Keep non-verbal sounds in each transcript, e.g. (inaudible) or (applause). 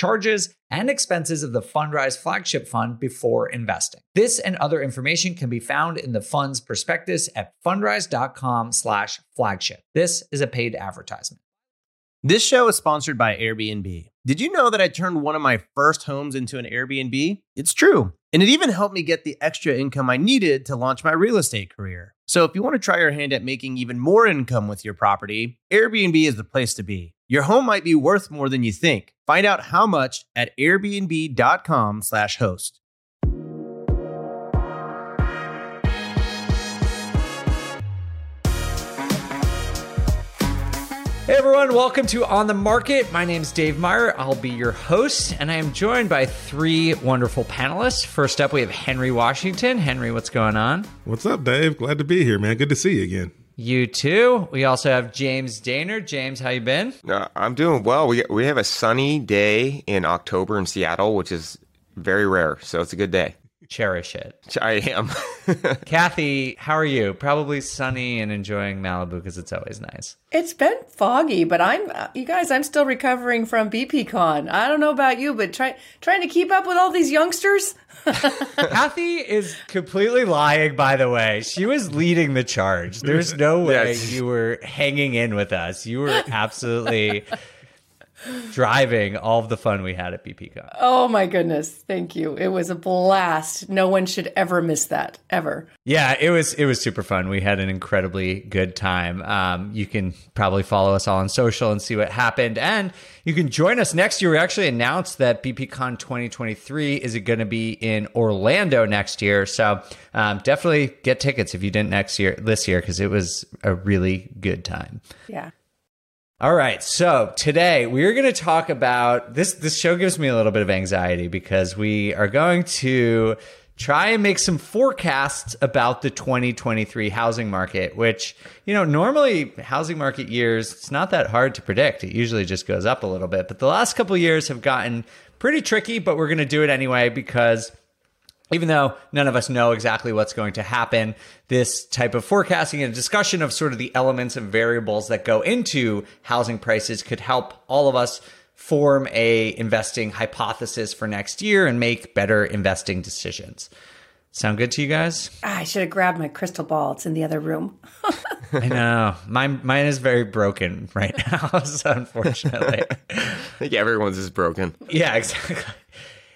charges, and expenses of the Fundrise flagship fund before investing. This and other information can be found in the fund's prospectus at fundrise.com slash flagship. This is a paid advertisement. This show is sponsored by Airbnb. Did you know that I turned one of my first homes into an Airbnb? It's true. And it even helped me get the extra income I needed to launch my real estate career. So if you want to try your hand at making even more income with your property, Airbnb is the place to be. Your home might be worth more than you think. Find out how much at airbnb.com/slash host. Hey everyone, welcome to On the Market. My name is Dave Meyer. I'll be your host, and I am joined by three wonderful panelists. First up, we have Henry Washington. Henry, what's going on? What's up, Dave? Glad to be here, man. Good to see you again. You too. We also have James Dainard. James, how you been? Uh, I'm doing well. We we have a sunny day in October in Seattle, which is very rare. So it's a good day. Cherish it. I am. (laughs) Kathy, how are you? Probably sunny and enjoying Malibu because it's always nice. It's been foggy, but I'm uh, you guys. I'm still recovering from BPCon. I don't know about you, but try trying to keep up with all these youngsters. (laughs) Kathy is completely lying, by the way. She was leading the charge. There's no (laughs) way Yes. you were hanging in with us. You were absolutely driving all of the fun we had at BPCon. Oh my goodness, thank you. It was a blast. No one should ever miss that ever. Yeah, it was it was super fun. We had an incredibly good time. Um, you can probably follow us all on social and see what happened, and you can join us next year. We actually announced that BPCon 2023 is going to be in Orlando next year, so um, definitely get tickets if you didn't next year this year because it was a really good time. Yeah. All right, so today we're going to talk about this. This show gives me a little bit of anxiety because we are going to try and make some forecasts about the 2023 housing market, which, you know, normally housing market years, it's not that hard to predict. It usually just goes up a little bit. But the last couple years have gotten pretty tricky, but we're going to do it anyway because even though none of us know exactly what's going to happen, this type of forecasting and discussion of sort of the elements and variables that go into housing prices could help all of us form a investing hypothesis for next year and make better investing decisions. Sound good to you guys? Ah, I should have grabbed my crystal ball. It's in the other room. (laughs) I know. Mine mine is very broken right now, (laughs) so unfortunately. (laughs) I think everyone's is broken. Yeah, exactly.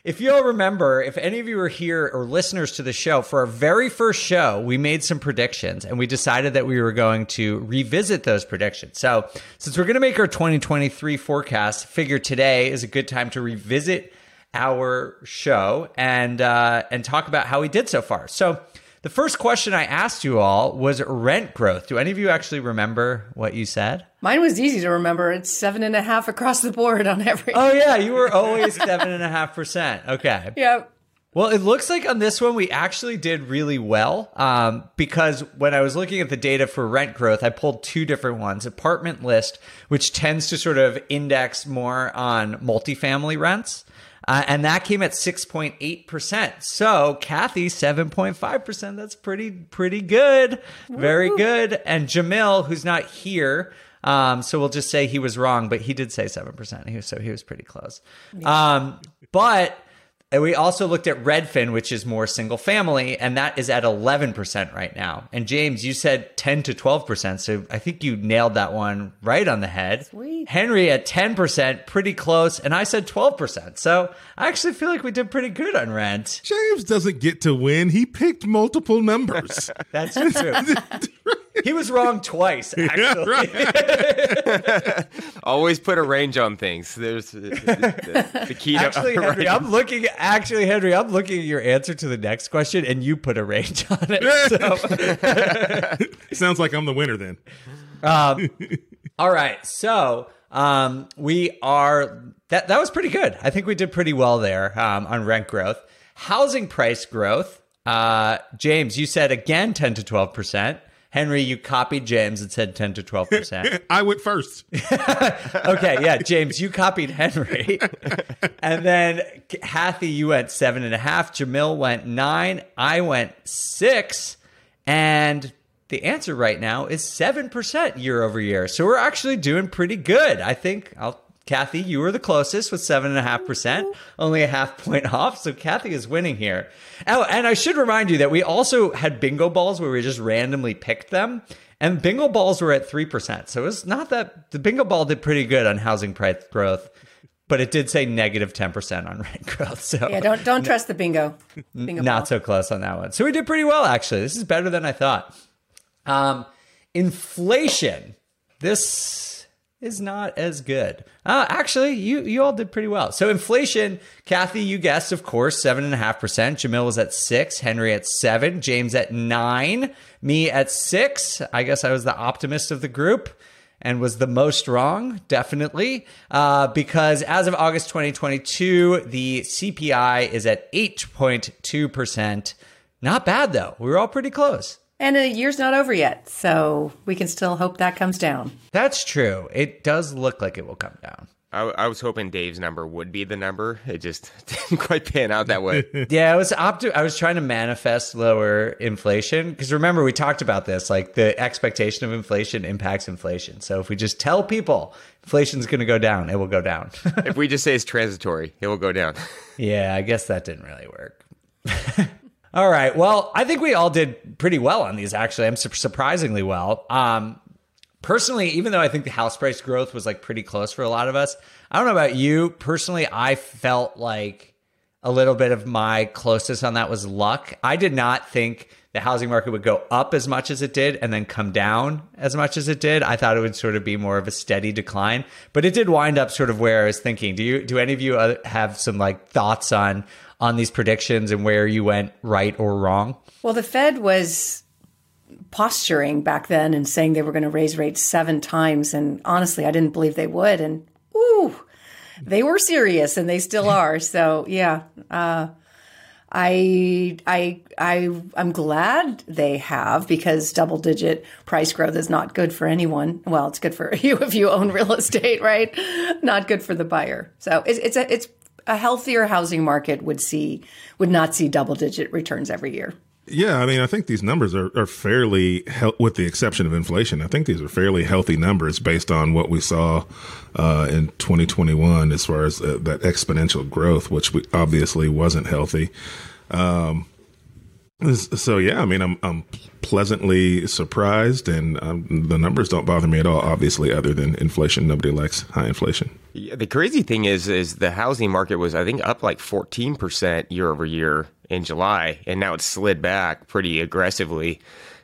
If you'll remember, if any of you are here or listeners to the show, for our very first show, we made some predictions and we decided that we were going to revisit those predictions. So, since we're going to make our 2023 forecast, figure today is a good time to revisit our show and uh, and talk about how we did so far. So, the first question I asked you all was rent growth. Do any of you actually remember what you said? Mine was easy to remember. It's seven and a half across the board on every. Oh yeah, you were always seven and a half percent. Okay. (laughs) Yep. Well, it looks like on this one we actually did really well um, because when I was looking at the data for rent growth, I pulled two different ones: apartment list, which tends to sort of index more on multifamily rents. Uh, and that came at 6.8%. So Kathy, 7.5%. That's pretty, pretty good. Very good. And Jamil, who's not here, um, so we'll just say he was wrong, but he did say 7%. He was, so he was pretty close. Um, but and we also looked at Redfin, which is more single family, and that is at 11% right now. And James, you said 10 to 12%. So I think you nailed that one right on the head. Sweet. Henry at 10%, pretty close. And I said 12%. So I actually feel like we did pretty good on rent. James doesn't get to win. He picked multiple numbers. (laughs) That's true. (laughs) he was wrong twice. (laughs) Actually, (laughs) Always put a range on things. There's the, the, the key to (laughs) actually, Henry, I'm looking. Actually, Henry, I'm looking at your answer to the next question, and you put a range on it. So. Sounds like I'm the winner then. Um, all right, so um, we are that that was pretty good. I think we did pretty well there um, on rent growth, housing price growth. Uh, James, you said again ten to twelve percent. Henry, you copied James and said ten to twelve percent. (laughs) I went first. (laughs) okay, yeah, James, you copied Henry, (laughs) and then Kathy, you went seven and a half. Jamil went nine. I went six, and the answer right now is 7% year over year. So we're actually doing pretty good. I think I'll, Kathy, you were the closest with 7.5%, only a half point off. So Kathy is winning here. Oh, and I should remind you that we also had bingo balls where we just randomly picked them. And bingo balls were at 3%. So it's not that the bingo ball did pretty good on housing price growth but it did say negative 10% on (laughs) rent growth. So Yeah, don't don't trust the bingo. bingo not ball. so close on that one. So we did pretty well, actually. This is better than I thought. Um, inflation. This is not as good. Uh, actually, you you all did pretty well. So inflation, Kathy, you guessed, of course, seven and a half percent. Jamil was at six, Henry at seven, James at nine, me at six. I guess I was the optimist of the group and was the most wrong, definitely, uh, because as of August 2022, the CPI is at 8.2%. Not bad, though. We were all pretty close. And the year's not over yet, so we can still hope that comes down. That's true. It does look like it will come down. I, I was hoping Dave's number would be the number. It just (laughs) didn't quite pan out that way. (laughs) Yeah, I was opti- I was trying to manifest lower inflation because remember we talked about this. Like the expectation of inflation impacts inflation. So if we just tell people inflation's going to go down, it will go down. (laughs) if we just say it's transitory, it will go down. yeah, I guess that didn't really work. All right. Well, I think we all did pretty well on these. Actually, I'm su- surprisingly well. Um, personally, even though I think the house price growth was like pretty close for a lot of us, I don't know about you. Personally, I felt like a little bit of my closest on that was luck. I did not think the housing market would go up as much as it did and then come down as much as it did. I thought it would sort of be more of a steady decline, but it did wind up sort of where I was thinking. Do you do any of you have some like thoughts on on these predictions and where you went right or wrong? Well, the Fed was posturing back then and saying they were going to raise rates seven times. And honestly, I didn't believe they would. And ooh, they were serious and they still (laughs) are. So yeah, uh, I, I, I, I'm glad they have because double digit price growth is not good for anyone. Well, it's good for (laughs) you if you own real estate, right? Not good for the buyer. So it's, it's a, it's a healthier housing market would see, would not see double digit returns every year. Yeah, I mean, I think these numbers are, are fairly, with the exception of inflation, I think these are fairly healthy numbers based on what we saw uh, in 2021 as far as uh, that exponential growth, which we, obviously wasn't healthy. Um, so yeah, I mean, I'm I'm pleasantly surprised, and um, the numbers don't bother me at all. Obviously, other than inflation, nobody likes high inflation. Yeah, the crazy thing is, is the housing market was, I think, up like 14% year over year in July, and now it's slid back pretty aggressively.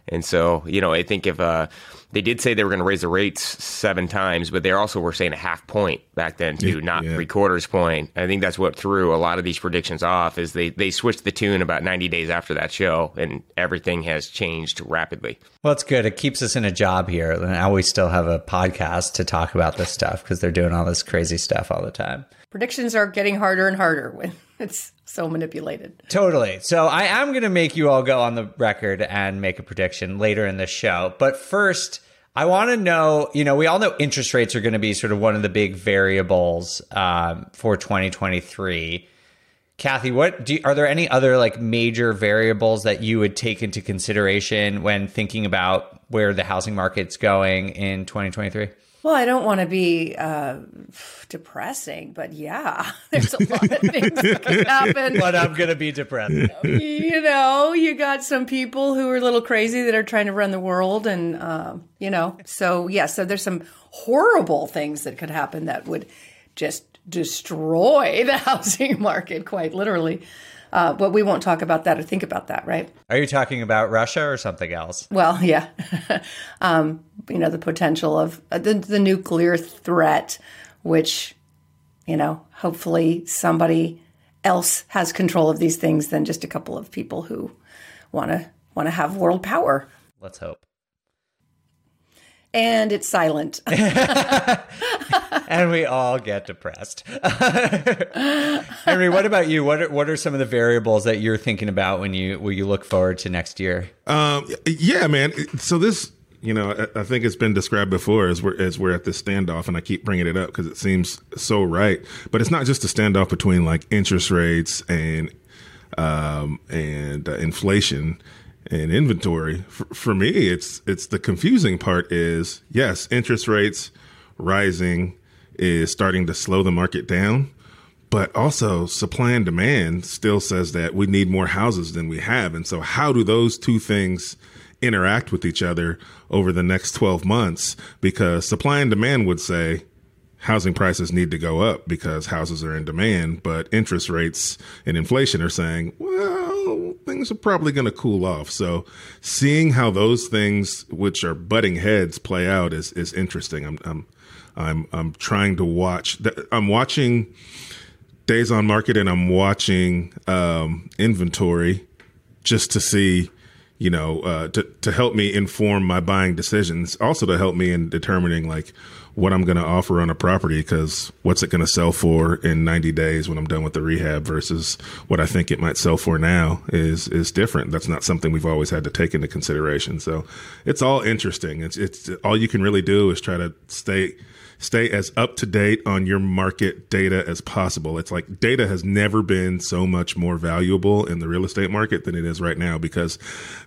And so, you know, I think if uh, they did say they were going to raise the rates seven times, but they also were saying a half point back then too, Yeah, not yeah. three quarters point. I think that's what threw a lot of these predictions off. Is they they switched the tune about 90 days after that show, and everything has changed rapidly. Well, it's good. It keeps us in a job here. And now we still have a podcast to talk about this stuff because they're doing all this crazy stuff all the time. predictions are getting harder and harder when it's so manipulated. Totally. So I am going to make you all go on the record and make a prediction later in the show. But first, I want to know you know, we all know interest rates are going to be sort of one of the big variables um, for 2023. Kathy, what do you, are there any other like major variables that you would take into consideration when thinking about where the housing market's going in 2023? Well, I don't want to be uh, depressing, but yeah, (laughs) there's a lot of (laughs) things that can happen. But I'm going to be depressed. you know, you got some people who are a little crazy that are trying to run the world, and uh, you know, so yeah, so there's some horrible things that could happen that would just destroy (laughs) the housing market, quite literally. Uh, but we won't talk about that or think about that, right? Are you talking about Russia or something else? Well, yeah. um, you know, the potential of uh, the, the nuclear threat, which, you know, hopefully somebody else has control of these things than just a couple of people who want to want to have world power. Let's hope. And it's silent. (laughs) and we all get depressed. (laughs) Henry, what about you? What are, what are some of the variables that you're thinking about when you when you look forward to next year? Um, yeah, man. So this, you know, I, think it's been described before as we're as we're at this standoff, and I keep bringing it up because it seems so right. But it's not just a standoff between like interest rates and um, and uh, inflation and inventory. For, for me, it's it's the confusing part is yes, interest rates rising is starting to slow the market down, but also supply and demand still says that we need more houses than we have. And so how do those two things interact with each other over the next 12 months? Because supply and demand would say housing prices need to go up because houses are in demand, but interest rates and inflation are saying, well, things are probably going to cool off. So seeing how those things, which are butting heads, play out is, is interesting. I'm, I'm, I'm, I'm trying to watch, I'm watching days on market and I'm watching, um, inventory just to see, you know, uh, to, to help me inform my buying decisions, also to help me in determining like, what I'm going to offer on a property because what's it going to sell for in 90 days when I'm done with the rehab versus what I think it might sell for now is is different. That's not something we've always had to take into consideration. So it's all interesting. It's it's all you can really do is try to stay stay as up to date on your market data as possible. It's like data has never been so much more valuable in the real estate market than it is right now because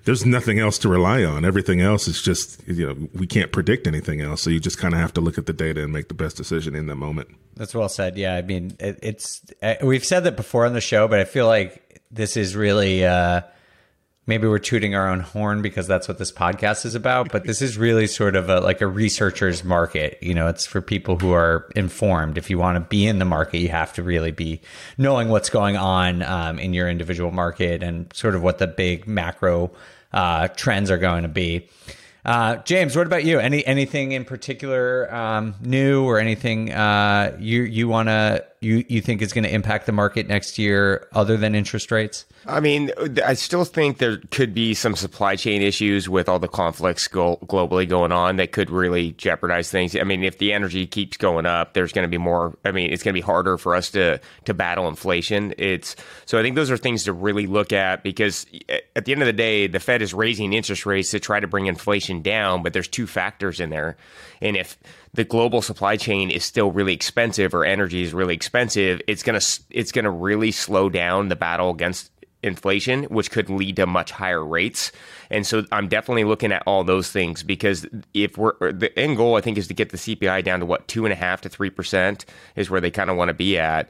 there's nothing else to rely on. Everything else is just, you know, we can't predict anything else. So you just kind of have to look at the data and make the best decision in that moment. That's well said. Yeah. I mean, it, it's, we've said that before on the show, but I feel like this is really, uh, maybe we're tooting our own horn because that's what this podcast is about but this is really sort of a, like a researcher's market. You know it's for people who are informed. If you want to be in the market you have to really be knowing what's going on um, in your individual market and sort of what the big macro uh, trends are going to be. Uh, James, what about you? Any anything in particular um, new or anything uh, you you want to you you think is going to impact the market next year other than interest rates? I mean, I still think there could be some supply chain issues with all the conflicts go- globally going on that could really jeopardize things. I mean, if the energy keeps going up, there's going to be more. I mean, it's going to be harder for us to to battle inflation. It's so I think those are things to really look at because eh, at the end of the day, the Fed is raising interest rates to try to bring inflation down, but there's two factors in there, and if the global supply chain is still really expensive or energy is really expensive, it's gonna it's gonna really slow down the battle against inflation, which could lead to much higher rates. And so I'm definitely looking at all those things because if we're the end goal, I think, is to get the CPI down to what two and a half to three percent is where they kind of want to be at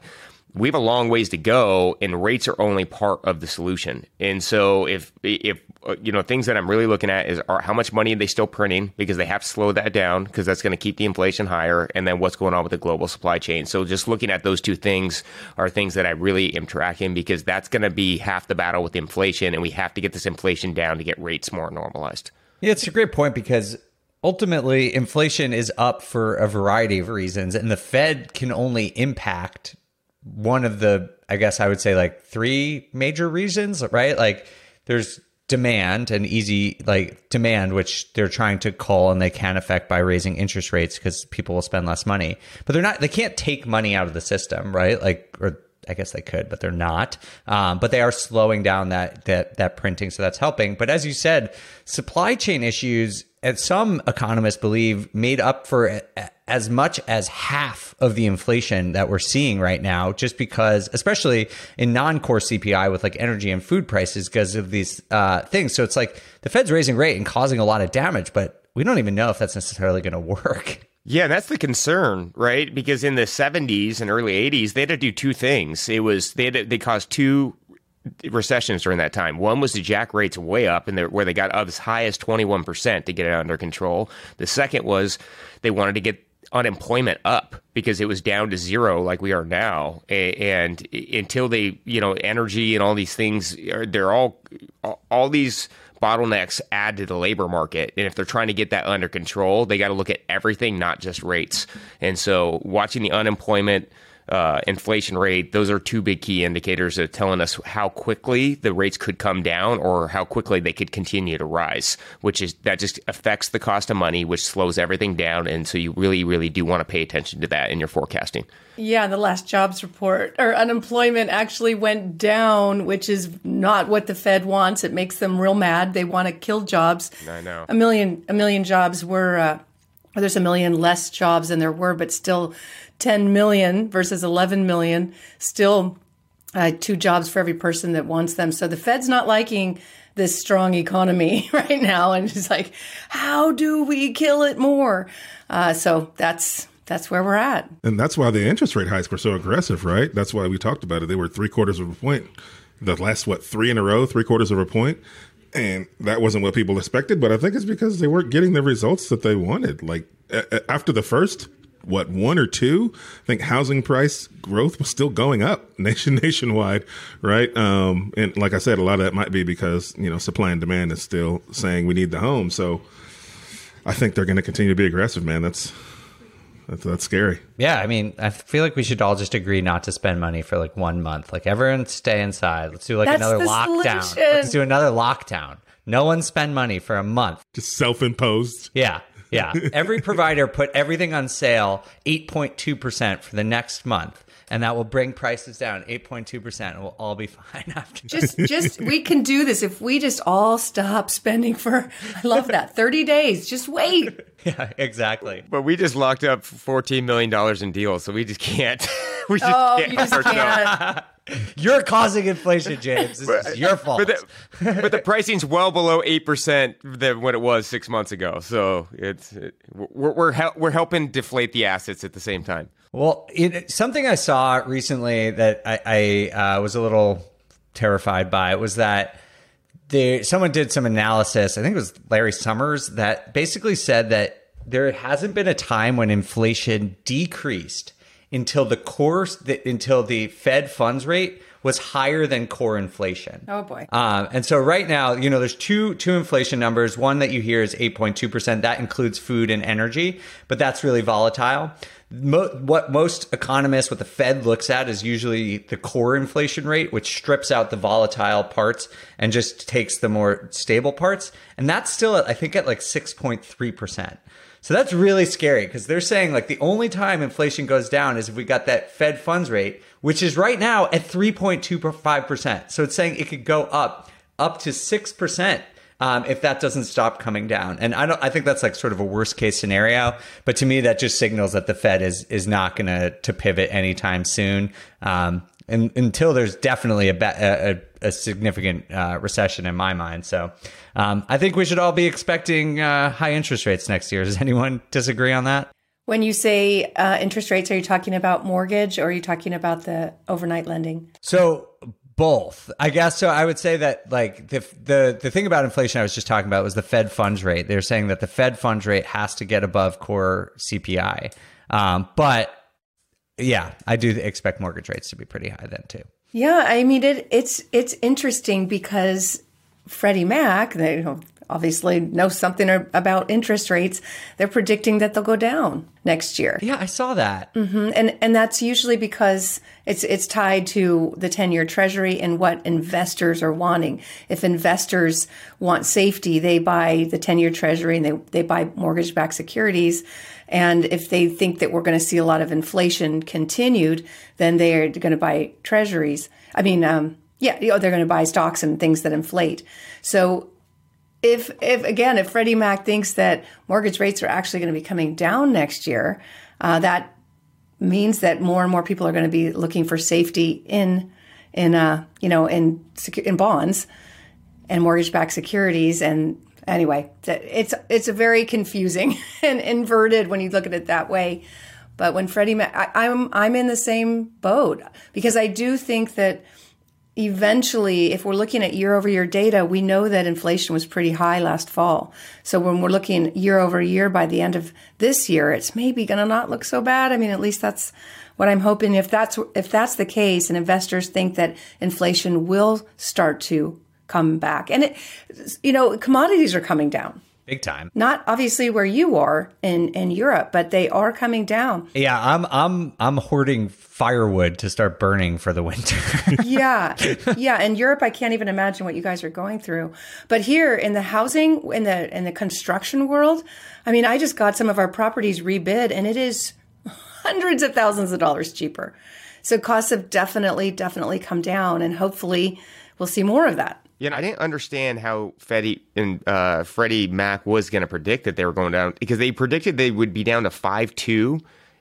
we have a long ways to go and rates are only part of the solution. And so if if uh, you know things that I'm really looking at is are how much money are they still printing because they have to slow that down because that's going to keep the inflation higher and then what's going on with the global supply chain. So just looking at those two things are things that I really am tracking because that's going to be half the battle with inflation and we have to get this inflation down to get rates more normalized. Yeah, it's a great point because ultimately inflation is up for a variety of reasons and the Fed can only impact one of the I guess I would say like three major reasons, right? Like there's demand and easy like demand which they're trying to call and they can affect by raising interest rates because people will spend less money but they're not they can't take money out of the system right like or I guess they could, but they're not. Um, but they are slowing down that that that printing, so that's helping. But as you said, supply chain issues, and some economists believe, made up for as much as half of the inflation that we're seeing right now, just because, especially in non-core CPI with like energy and food prices, because of these uh, things. So it's like the Fed's raising rate and causing a lot of damage, but we don't even know if that's necessarily going to work. Yeah, that's the concern, right? Because in the 70s and early 80s, they had to do two things. It was they to, they caused two recessions during that time. One was to jack rates way up and where they got as high as 21% to get it under control. The second was they wanted to get unemployment up because it was down to zero like we are now. And, until they you know energy and all these things uh, they're all all these bottlenecks add to the labor market. And if they're trying to get that under control they got to look at everything not just rates. And so watching the unemployment uh, inflation rate, those are two big key indicators of telling us how quickly the rates could come down or how quickly they could continue to rise, which is that just affects the cost of money, which slows everything down. And so you really, really do want to pay attention to that in your forecasting. Yeah, the last jobs report or unemployment actually went down, which is not what the Fed wants. It makes them real mad. They want to kill jobs. I know. A million, a million jobs were, uh, there's a million less jobs than there were, but still 10 million versus 11 million, still uh, two jobs for every person that wants them. So the Fed's not liking this strong economy (laughs) right now, and it's like, how do we kill it more? Uh, so that's that's where we're at. And that's why the interest rate hikes were so aggressive, right? That's why we talked about it. They were three quarters of a point. The last what three in a row, three quarters of a point. And that wasn't what people expected, but I think it's because they weren't getting the results that they wanted. Like after the first what one or two. I think housing price growth was still going up (laughs) nation nationwide, right? Um, and like I said, a lot of that might be because you know supply and demand is still saying we need the home. So I think they're going to continue to be aggressive, man. That's that's, that's scary. Yeah, I mean, I feel like we should all just agree not to spend money for like one month. Like everyone stay inside. Let's do like that's another lockdown. Solution. Let's do another lockdown. No one spend money for a month. Just self-imposed. Yeah. Yeah. Every provider put everything on sale 8.2% for the next month. And that will bring prices down 8.2%. And we'll all be (laughs) fine after Just, just, we can do this if we just all stop spending for, I love that, 30 days. Just wait. (laughs) Yeah, exactly. But we just locked up $14 million in deals. So we just can't. (laughs) we just Oh, can't you just help ourselves. can't. You're causing inflation, James. This is your fault. But the, but the pricing's well below eight percent than what it was six months ago. So it's it, we're we're, hel- we're helping deflate the assets at the same time. Well, it, something I saw recently that I, I uh, was a little terrified by was that there someone did some analysis. I think it was Larry Summers that basically said that there hasn't been a time when inflation decreased until the core the, until the Fed funds rate was higher than core inflation. Oh, boy. Um, and so right now, you know, there's two two inflation numbers. One that you hear is 8.2 percent. That includes food and energy, but that's really volatile. Mo- what most economists, what the Fed looks at, is usually the core inflation rate, which strips out the volatile parts and just takes the more stable parts. And that's still, at, I think, at like 6.3 percent. So that's really scary because they're saying like the only time inflation goes down is if we got that Fed funds rate, which is right now at 3.25%. So it's saying it could go up up to 6% um, if that doesn't stop coming down. And I don't I think that's like sort of a worst case scenario, but to me that just signals that the Fed is is not going to to pivot anytime soon. Um, and, until there's definitely a, a, a significant uh, recession in my mind. So um, I think we should all be expecting uh, high interest rates next year. Does anyone disagree on that? When you say uh, interest rates, are you talking about mortgage or are you talking about the overnight lending? So both, I guess. So I would say that like the the the thing about inflation I was just talking about was the Fed funds rate. They're saying that the Fed funds rate has to get above core CPI, um, but yeah, I do expect mortgage rates to be pretty high then too. Yeah, I mean it, it's it's interesting because Freddie Mac, you know, obviously know something about interest rates. They're predicting that they'll go down next year. Yeah, I saw that. Mm-hmm. And and that's usually because it's it's tied to the 10-year treasury and what investors are wanting. If investors want safety, they buy the 10-year treasury and they they buy mortgage-backed securities. And if they think that we're going to see a lot of inflation continued, then they're going to buy treasuries. I mean, um, yeah, you know, they're going to buy stocks and things that inflate. So if if again if Freddie Mac thinks that mortgage rates are actually going to be coming down next year, uh, that means that more and more people are going to be looking for safety in in uh, you know in in bonds and mortgage-backed securities. And anyway, it's it's a very confusing (laughs) and inverted when you look at it that way. But when Freddie Mac, I, I'm I'm in the same boat because I do think that eventually, if we're looking at year over year data, we know that inflation was pretty high last fall. So when we're looking year over year by the end of this year, it's maybe going to not look so bad. I mean, at least that's what I'm hoping. If that's if that's the case, and investors think that inflation will start to come back, and it, you know, commodities are coming down big time. Not obviously where you are in in Europe, but they are coming down. Yeah, I'm I'm I'm hoarding firewood to start burning for the winter. (laughs) yeah. Yeah, in Europe I can't even imagine what you guys are going through. But here in the housing in the in the construction world, I mean, I just got some of our properties rebid and it is hundreds of thousands of dollars cheaper. So costs have definitely definitely come down and hopefully we'll see more of that. Yeah, I didn't understand how Freddie and uh, Freddie Mac was going to predict that they were going down because they predicted they would be down to five two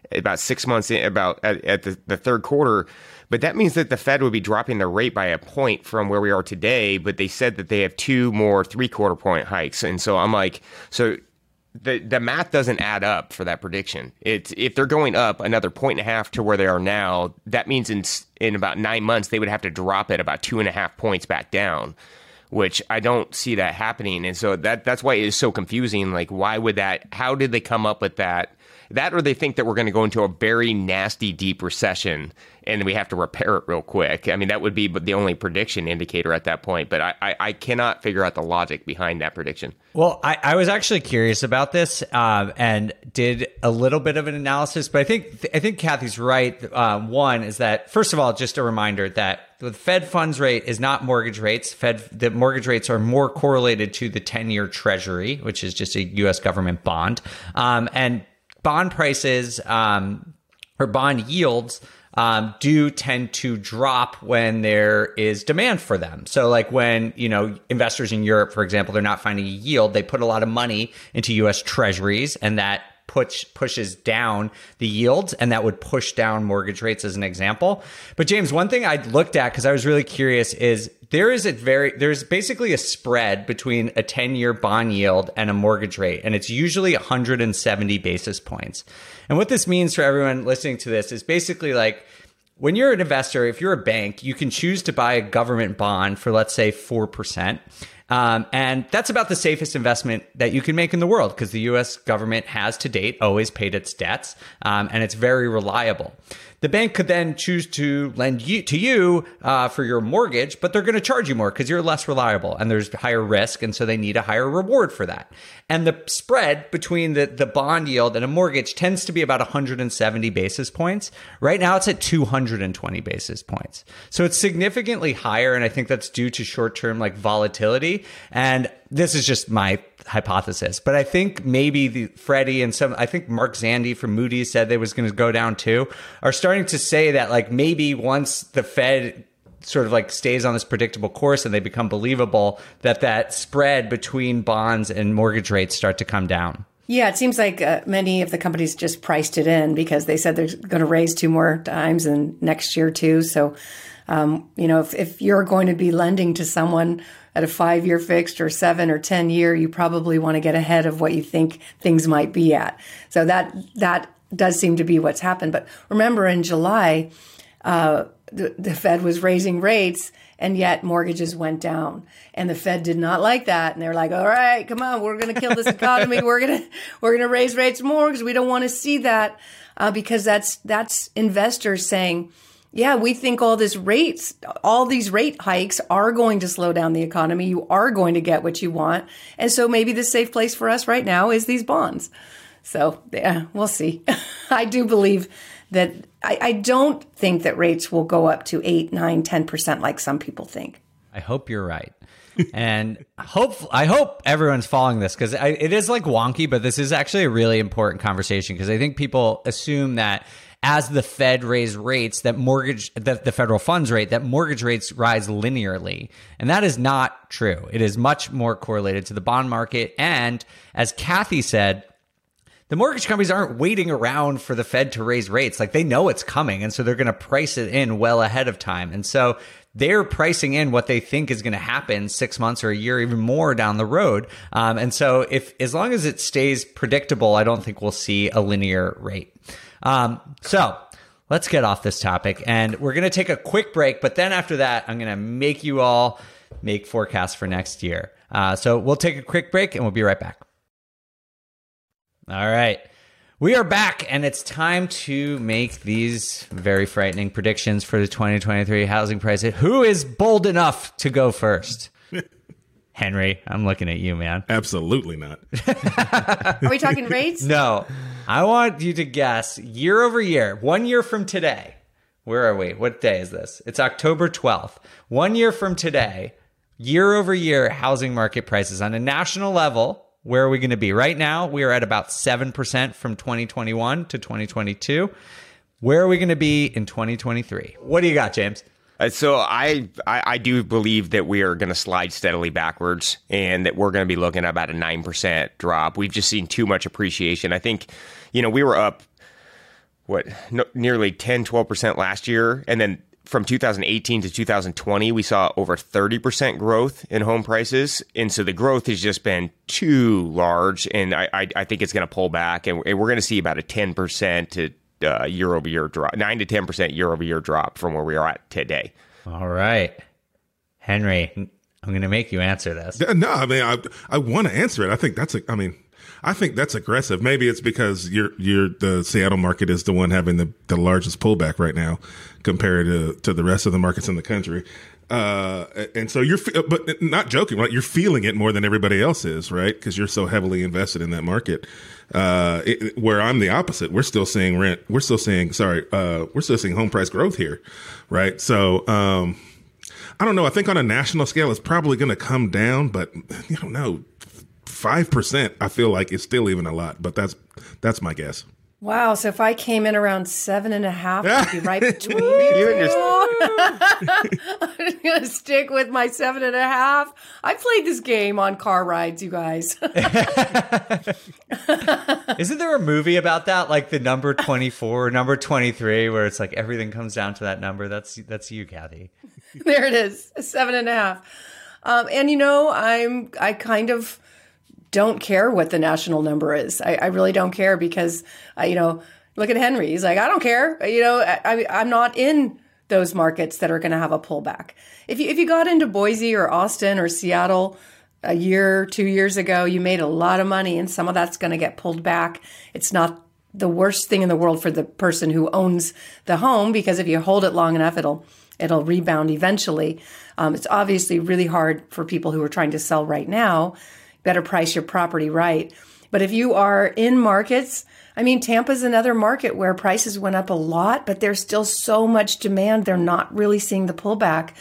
about six months in, about at, at the, the third quarter. But that means that the Fed would be dropping their rate by a point from where we are today. But they said that they have two more three quarter point hikes, and so I'm like, so the the math doesn't add up for that prediction. It's if they're going up another point and a half to where they are now, that means in in about nine months they would have to drop it about two and a half points back down, which I don't see that happening. And so that that's why it is so confusing. Like, why would that? How did they come up with that? That or they think that we're going to go into a very nasty deep recession and we have to repair it real quick. I mean, that would be the only prediction indicator at that point. But I, I, I cannot figure out the logic behind that prediction. Well, I, I was actually curious about this um, and did a little bit of an analysis. But I think I think Kathy's right. Um, one is that first of all, just a reminder that the Fed funds rate is not mortgage rates. Fed the mortgage rates are more correlated to the ten year Treasury, which is just a U.S. government bond, um, and bond prices um, or bond yields um, do tend to drop when there is demand for them. So, like when you know investors in Europe, for example, they're not finding a yield, they put a lot of money into U.S. Treasuries, and that push pushes down the yields and that would push down mortgage rates as an example. But James, one thing I looked at because I was really curious is there is a very there's basically a spread between a 10-year bond yield and a mortgage rate and it's usually 170 basis points. And what this means for everyone listening to this is basically like when you're an investor, if you're a bank, you can choose to buy a government bond for let's say 4%. Um, and that's about the safest investment that you can make in the world because the US government has to date always paid its debts um, and it's very reliable. The bank could then choose to lend you to you uh, for your mortgage, but they're going to charge you more because you're less reliable and there's higher risk, and so they need a higher reward for that. And the spread between the the bond yield and a mortgage tends to be about 170 basis points. Right now, it's at 220 basis points, so it's significantly higher, and I think that's due to short term like volatility. And this is just my hypothesis, but I think maybe the Freddie and some, I think Mark Zandi from Moody's said they was going to go down too, are starting to say that like maybe once the Fed sort of like stays on this predictable course and they become believable, that that spread between bonds and mortgage rates start to come down. Yeah, it seems like uh, many of the companies just priced it in because they said they're going to raise two more times and next year too. So, um, you know, if, if you're going to be lending to someone at a five year fixed or seven or 10 year, you probably want to get ahead of what you think things might be at. So that, that does seem to be what's happened. But remember in July, uh, the, the Fed was raising rates and yet mortgages went down and the fed did not like that and they're like all right come on we're going to kill this economy we're going to we're going to raise rates more because we don't want to see that uh, because that's that's investors saying yeah, we think all this rates, all these rate hikes are going to slow down the economy. You are going to get what you want. And so maybe the safe place for us right now is these bonds. So yeah, we'll see. (laughs) I do believe that I, I, don't think that rates will go up to eight, nine, 10% like some people think. I hope you're right. and hope I hope everyone's following this because it is like wonky, but this is actually a really important conversation because I think people assume that as the Fed raise rates, that mortgage, that the federal funds rate, that mortgage rates rise linearly. And that is not true. It is much more correlated to the bond market. And as Kathy said, the mortgage companies aren't waiting around for the Fed to raise rates. Like they know it's coming. And so they're going to price it in well ahead of time. And so they're pricing in what they think is going to happen six months or a year, even more down the road. Um, and so if, as long as it stays predictable, I don't think we'll see a linear rate. Um, so let's get off this topic. And we're going to take a quick break. But then after that, I'm going to make you all make forecasts for next year. Uh, so we'll take a quick break and we'll be right back. All right. We are back, and it's time to make these very frightening predictions for the 2023 housing prices. Who is bold enough to go first? Henry, I'm looking at you, man. Absolutely not. Are we talking rates? (laughs) No, I want you to guess year over year, one year from today. Where are we? What day is this? It's October 12th. One year from today, year over year housing market prices on a national level. Where are we going to be? Right now, we are at about 7% from 2021 to 2022. Where are we going to be in 2023? What do you got, James? Uh, so I, I I do believe that we are going to slide steadily backwards, and that we're going to be looking at about a nine percent drop. We've just seen too much appreciation. I think, you know, we were up what nearly 10 12 percent last year, and then from 2018 to 2020, we saw over 30% growth in home prices. And so the growth has just been too large. And I, I, I think it's going to pull back. And, and we're going to see about a 10% to uh, year over year drop, 9 to 10% year over year drop from where we are at today. All right. Henry, I'm going to make you answer this. No, I mean, I I want to answer it. I think that's a. I mean, I think that's aggressive. Maybe it's because you're you're the Seattle market is the one having the, the largest pullback right now compared to to the rest of the markets in the country. Uh, and so you're, but not joking, right? You're feeling it more than everybody else is, right? Because you're so heavily invested in that market. Uh, it, where I'm the opposite. We're still seeing rent. We're still seeing, sorry, uh, we're still seeing home price growth here, right? So, um, I don't know. I think on a national scale, it's probably going to come down, but you don't know. Five percent, I feel like it's still even a lot, but that's that's my guess. Wow. So if I came in around seven and a half, I'd be right (laughs) between you. And (laughs) I'm going to stick with my seven and a half. I played this game on car rides, you guys. (laughs) Isn't there a movie about that, like the number twenty four, number twenty three, where it's like everything comes down to that number? That's that's you, Kathy. there it is, seven and a half. Um, and you know, I'm I kind of don't care what the national number is. I, I really don't care because you know, look at Henry. He's like, I don't care. You know, I, I'm not in those markets that are going to have a pullback. If you if you got into Boise or Austin or Seattle a year, two years ago, you made a lot of money, and some of that's going to get pulled back. It's not the worst thing in the world for the person who owns the home because if you hold it long enough, it'll it'll rebound eventually. Um, it's obviously really hard for people who are trying to sell right now. Better price your property right. But if you are in markets, I mean, Tampa's another market where prices went up a lot, but there's still so much demand. They're not really seeing the pullback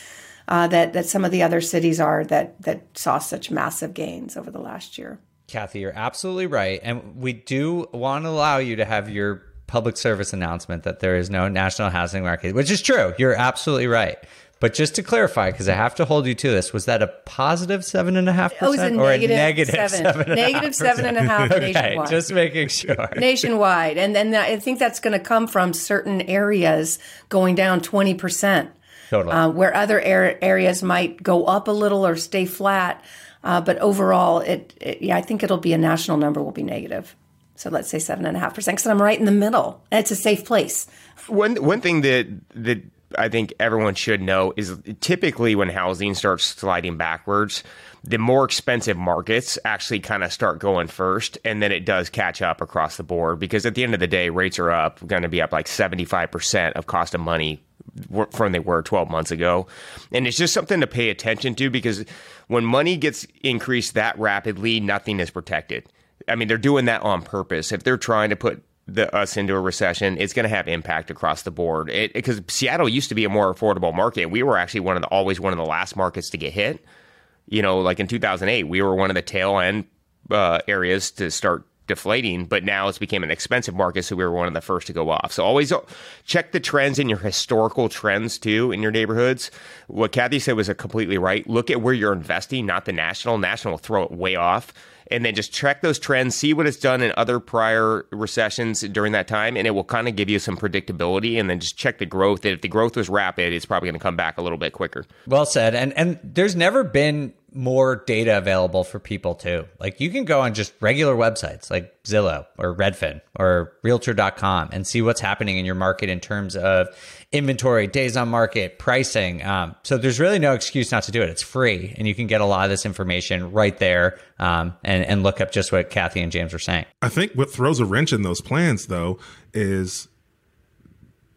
uh, that that some of the other cities are that that saw such massive gains over the last year. Kathy, you're absolutely right, and we do want to allow you to have your public service announcement that there is no national housing market, which is true. You're absolutely right. But just to clarify, because I have to hold you to this, was that a positive seven and a half Oh, it's a percent or negative a negative seven. seven? and a Negative half seven and a half percent? (laughs) Okay, nationwide. just making sure. nationwide. And then I think that's going to come from certain areas going down 20%, Totally. uh, where other ar- areas might go up a little or stay flat. Uh, but overall, it, it, yeah, I think it'll be a national number will be negative. So let's say seven and a half percent because I'm right in the middle and it's a safe place. One one thing that that I think everyone should know is typically when housing starts sliding backwards, the more expensive markets actually kind of start going first, and then it does catch up across the board because at the end of the day, rates are up, going to be up like seventy five percent of cost of money from they were 12 months ago. And it's just something to pay attention to because when money gets increased that rapidly, nothing is protected. I mean, they're doing that on purpose. If they're trying to put the, us into a recession, it's going to have impact across the board. Because Seattle used to be a more affordable market. We were actually one of the always one of the last markets to get hit. You know, like in 2008, we were one of the tail end uh, areas to start deflating, but now it's became an expensive market, so we were one of the first to go off. So always check the trends in your historical trends too in your neighborhoods. What Kathy said was completely right. Look at where you're investing, not the national. National will throw it way off. And then just check those trends, see what it's done in other prior recessions during that time, and it will kind of give you some predictability. And then just check the growth. If the growth was rapid, it's probably going to come back a little bit quicker. Well said. And and there's never been more data available for people too. Like you can go on just regular websites like Zillow or Redfin or realtor.com and see what's happening in your market in terms of inventory, days on market, pricing. Um, so there's really no excuse not to do it. It's free and you can get a lot of this information right there um, and, and look up just what Kathy and James were saying. I think what throws a wrench in those plans though is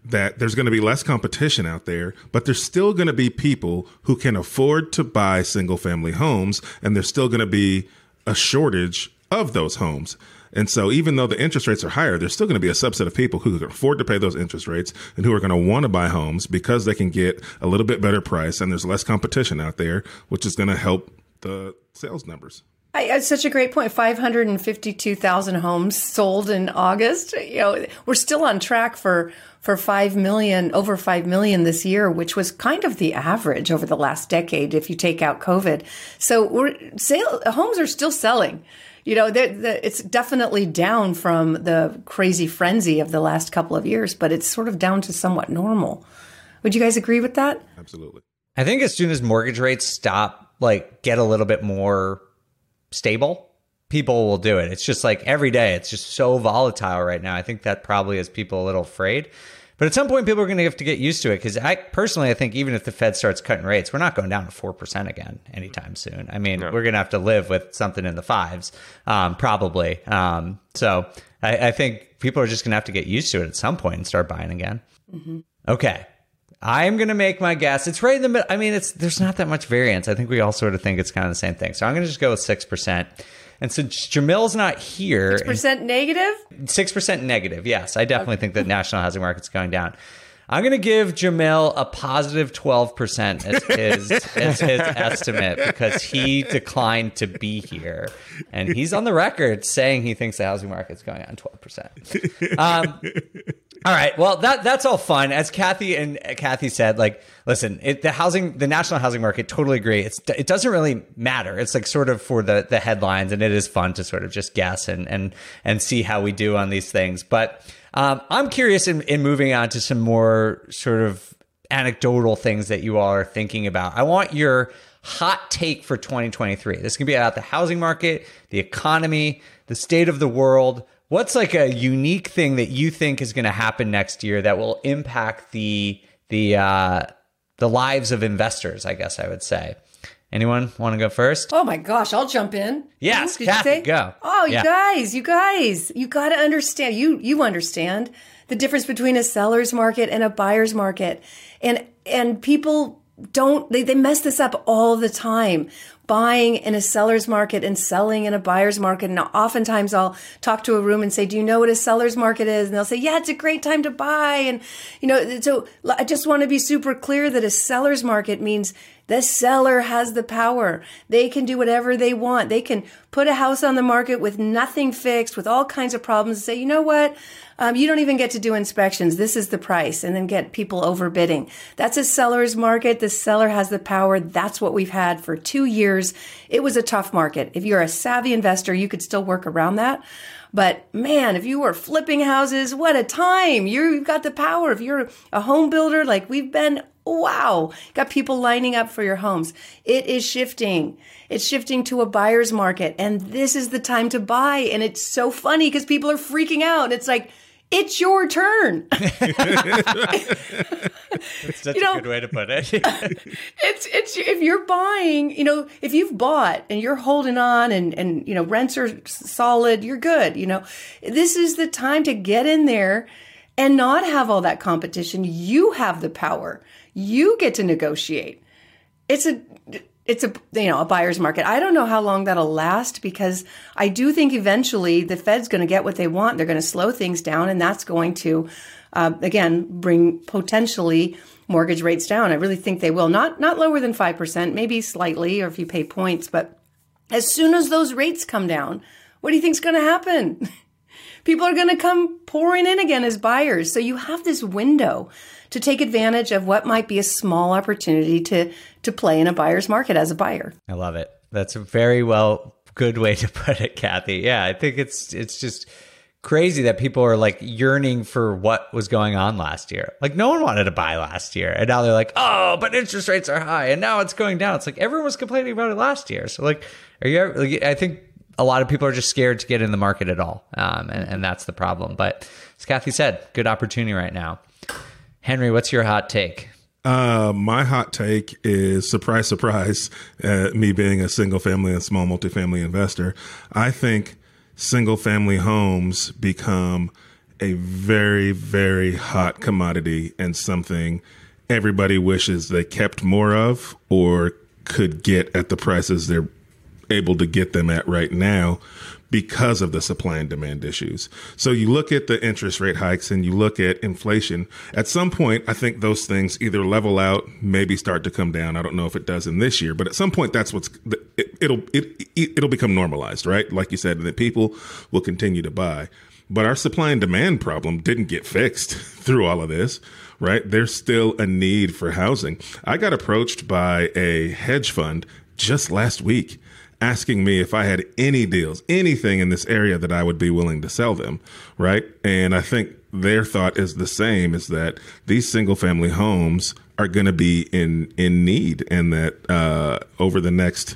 that there's going to be less competition out there, but there's still going to be people who can afford to buy single family homes, and there's still going to be a shortage of those homes. And so, even though the interest rates are higher, there's still going to be a subset of people who can afford to pay those interest rates and who are going to want to buy homes because they can get a little bit better price and there's less competition out there, which is going to help the sales numbers. I, it's such a great point. 552,000 homes sold in August. You know, we're still on track for for 5 million, over 5 million this year, which was kind of the average over the last decade if you take out COVID. So we're sale homes are still selling. You know, they're, they're, it's definitely down from the crazy frenzy of the last couple of years, but it's sort of down to somewhat normal. Would you guys agree with that? Absolutely. I think as soon as mortgage rates stop, like get a little bit more stable, people will do it. It's just like every day, it's just so volatile right now. I think that probably has people a little afraid. But at some point, people are going to have to get used to it because I personally, I think even if the Fed starts cutting rates, we're not going down to four percent again anytime soon. I mean, no. we're going to have to live with something in the fives, um, probably. Um, so I, I, think people are just going to have to get used to it at some point and start buying again. Mm-hmm. Okay. I'm going to make my guess. It's right in the middle. I mean, it's there's not that much variance. I think we all sort of think it's kind of the same thing. So I'm going to just go with six percent. And since Jamil's not here, six percent negative. Six percent negative. Yes, I definitely okay. think that national housing market's going down. I'm going to give Jamil a positive 12% as his, (laughs) as his estimate because he declined to be here. And he's on the record saying he thinks the housing market's going on 12%. Um, all right. Well, that that's all fun. As Kathy and Kathy said, like, listen, it, the housing, the national housing market, totally agree. It's it doesn't really matter. It's like sort of for the the headlines, and it is fun to sort of just guess and and and see how we do on these things. But um, I'm curious in, in moving on to some more sort of anecdotal things that you all are thinking about. I want your hot take for 2023. This can be about the housing market, the economy, the state of the world What's like a unique thing that you think is going to happen next year that will impact the the uh, the lives of investors? I guess I would say. Anyone want to go first? Oh my gosh, I'll jump in. Yes, Did Kathy, go. Oh, yeah. you guys, you guys, you got to understand. You you understand the difference between a seller's market and a buyer's market, and and people don't they, they mess this up all the time buying in a seller's market and selling in a buyer's market. And oftentimes I'll talk to a room and say, do you know what a seller's market is? And they'll say, yeah, it's a great time to buy. And, you know, so I just want to be super clear that a seller's market means the seller has the power. They can do whatever they want. They can put a house on the market with nothing fixed, with all kinds of problems, and say, you know what? Um, you don't even get to do inspections. This is the price, and then get people overbidding. That's a seller's market. The seller has the power. That's what we've had for two years. It was a tough market. If you're a savvy investor, you could still work around that. But man, if you were flipping houses, what a time. You've got the power. If you're a home builder like we've been, wow, got people lining up for your homes. It is shifting. It's shifting to a buyer's market and this is the time to buy. And it's so funny because people are freaking out. It's like, it's your turn. (laughs) it's such you know, a good way to put it. (laughs) it's it's if you're buying, you know, if you've bought and you're holding on and and you know rents are solid, you're good. You know, this is the time to get in there and not have all that competition. You have the power. You get to negotiate. It's a it's a you know a buyer's market. I don't know how long that'll last because I do think eventually the Fed's going to get what they want. They're going to slow things down, and that's going to uh, again bring potentially mortgage rates down. I really think they will not not lower than five percent, maybe slightly, or if you pay points. But as soon as those rates come down, what do you think's going to happen? (laughs) People are going to come pouring in again as buyers. So you have this window to take advantage of what might be a small opportunity to to play in a buyer's market as a buyer. I love it. That's a very well good way to (laughs) put it, Kathy. Yeah, I think it's it's just crazy that people are like yearning for what was going on last year. Like no one wanted to buy last year. And now they're like, "Oh, but interest rates are high and now it's going down." It's like everyone was complaining about it last year. So like are you like, I think a lot of people are just scared to get in the market at all. Um, and, and that's the problem. But as Kathy said, good opportunity right now. Henry, what's your hot take? Uh, my hot take is surprise, surprise. Uh, me being a single family and small multifamily investor, I think single family homes become a very, very hot commodity and something everybody wishes they kept more of or could get at the prices they're able to get them at right now because of the supply and demand issues. So you look at the interest rate hikes and you look at inflation. At some point, I think those things either level out, maybe start to come down. I don't know if it does in this year, but at some point, that's what's it, it'll it, it'll become normalized, right? Like you said, that people will continue to buy. But our supply and demand problem didn't get fixed (laughs) through all of this, right? There's still a need for housing. I got approached by a hedge fund just last week asking me if I had any deals, anything in this area that I would be willing to sell them, right? And I think their thought is the same is that these single family homes are going to be in in need and that uh, over the next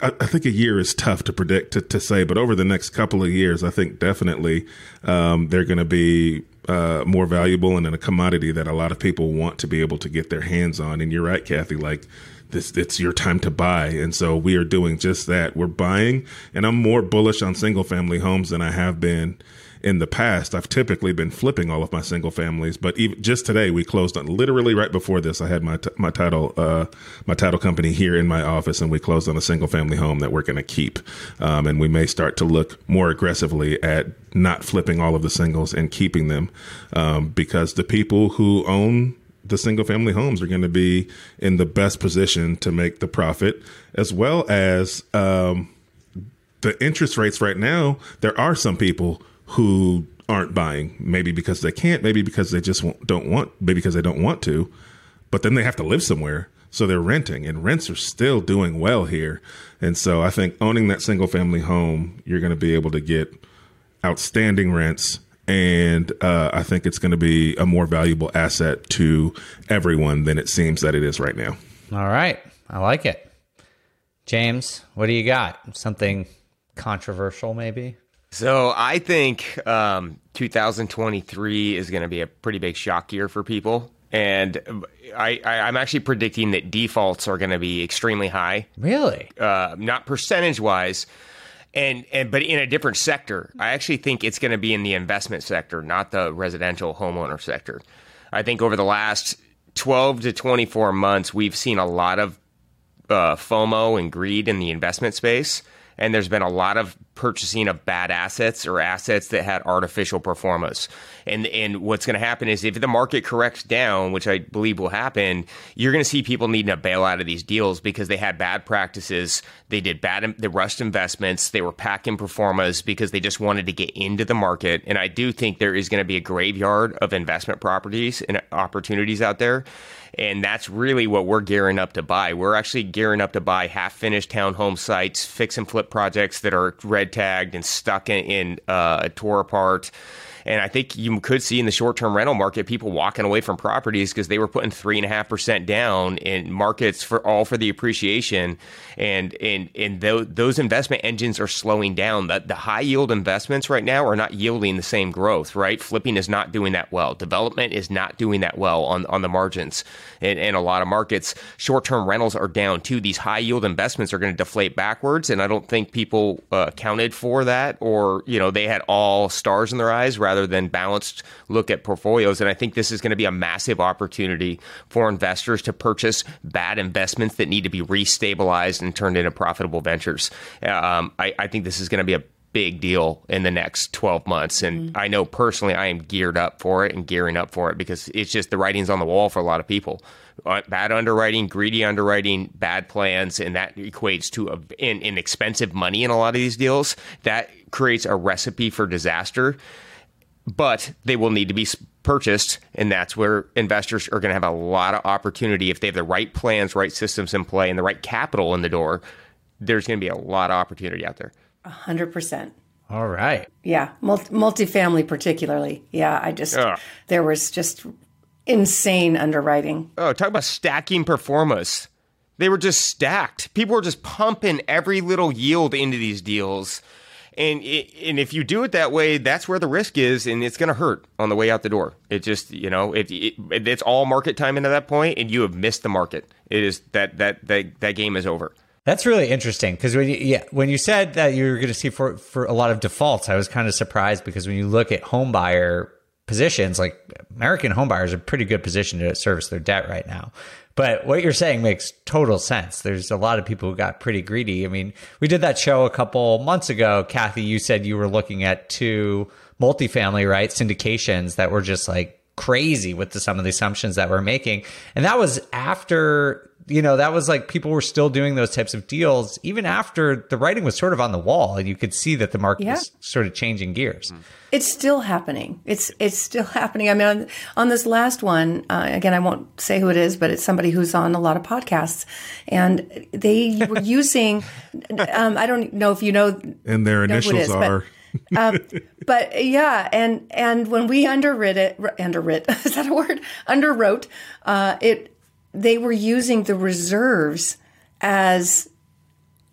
I, think a year is tough to predict to, to, say, but over the next couple of years, I think definitely um, they're going to be uh, more valuable and in a commodity that a lot of people want to be able to get their hands on. And you're right, Kathy. Like this it's your time to buy. And so we are doing just that. We're buying and i'm more bullish on single family homes than i have been in the past. I've typically been flipping all of my single families but even just today we closed on literally right before this i had my t- my title uh, my title company here in my office and we closed on a single family home that we're going to keep. Um, and we may start to look more aggressively at not flipping all of the singles and keeping them um, because the people who own the single family homes are going to be in the best position to make the profit, as well as um, the interest rates right now. There are some people who aren't buying, maybe because they can't, maybe because they just don't want, maybe because they don't want to, but then they have to live somewhere. So they're renting, and rents are still doing well here. And so I think owning that single family home, you're going to be able to get outstanding rents and uh, I think it's going to be a more valuable asset to everyone than it seems that it is right now. All right, I like it. James, what do you got? Something controversial, maybe? So I think um, 2023 is going to be a pretty big shock year for people. And I, I, am actually predicting that defaults are going to be extremely high. Really? Uh, not percentage wise, and and but in a different sector. I actually think it's going to be in the investment sector, not the residential homeowner sector. I think over the last 12 to 24 months, we've seen a lot of uh, FOMO and greed in the investment space and there's been a lot of purchasing of bad assets or assets that had artificial performance. And and what's going to happen is if the market corrects down, which I believe will happen, you're going to see people needing to bail out of these deals because they had bad practices, they did bad, they rushed investments, they were packing pro formas because they just wanted to get into the market. And I do think there is going to be a graveyard of investment properties and opportunities out there. And that's really what we're gearing up to buy. We're actually gearing up to buy half finished townhome sites, fix and flip projects that are red tagged and stuck in, in uh, tore apart and I think you could see in the short term rental market people walking away from properties because they were putting three and a half percent down in markets for all for the appreciation. And and and th- those investment engines are slowing down. The, the high yield investments right now are not yielding the same growth, right? Flipping is not doing that well. Development is not doing that well on, on the margins in, in a lot of markets. Short term rentals are down too. These high yield investments are going to deflate backwards. And I don't think people uh, accounted for that or, you know, they had all stars in their eyes rather than balanced look at portfolios. And I think this is going to be a massive opportunity for investors to purchase bad investments that need to be restabilized and turned into profitable ventures. Um, I, I think this is going to be a big deal in the next 12 months. And mm-hmm. I know personally I am geared up for it and gearing up for it because it's just the writing's on the wall for a lot of people. Uh, bad underwriting, greedy underwriting, bad plans, and that equates to a, in, in expensive money in a lot of these deals. That creates a recipe for disaster but they will need to be purchased and that's where investors are going to have a lot of opportunity if they have the right plans right systems in play and the right capital in the door there's going to be a lot of opportunity out there 100% All right. Yeah, multi- multifamily particularly. Yeah, I just Ugh. there was just insane underwriting. Oh, talk about stacking pro formas. They were just stacked. People were just pumping every little yield into these deals. And it, and if you do it that way, that's where the risk is, and it's going to hurt on the way out the door. It just you know it, it it's all market time into that point, and you have missed the market. It is that that that that game is over. That's really interesting because when you yeah when you said that you were going to see for for a lot of defaults, I was kind of surprised because when you look at home buyer positions, like American home buyers are pretty good position to service their debt right now. But what you're saying makes total sense. There's a lot of people who got pretty greedy. I mean, we did that show a couple months ago. Kathy, you said you were looking at two multifamily, right? Syndications that were just like crazy with the, some of the assumptions that we're making. And that was after, you know, that was like people were still doing those types of deals even after the writing was sort of on the wall and you could see that the market Yeah. was sort of changing gears. It's still happening. It's it's still (laughs) happening. I mean, on, on this last one, uh, again, I won't say who it is, but it's somebody who's on a lot of podcasts, and they were (laughs) using. Um, I don't know if you know And their know who it initials is, but- are (laughs) um, but yeah, and and when we underwrit it, underwrit is that a word? Underwrote uh, it. They were using the reserves as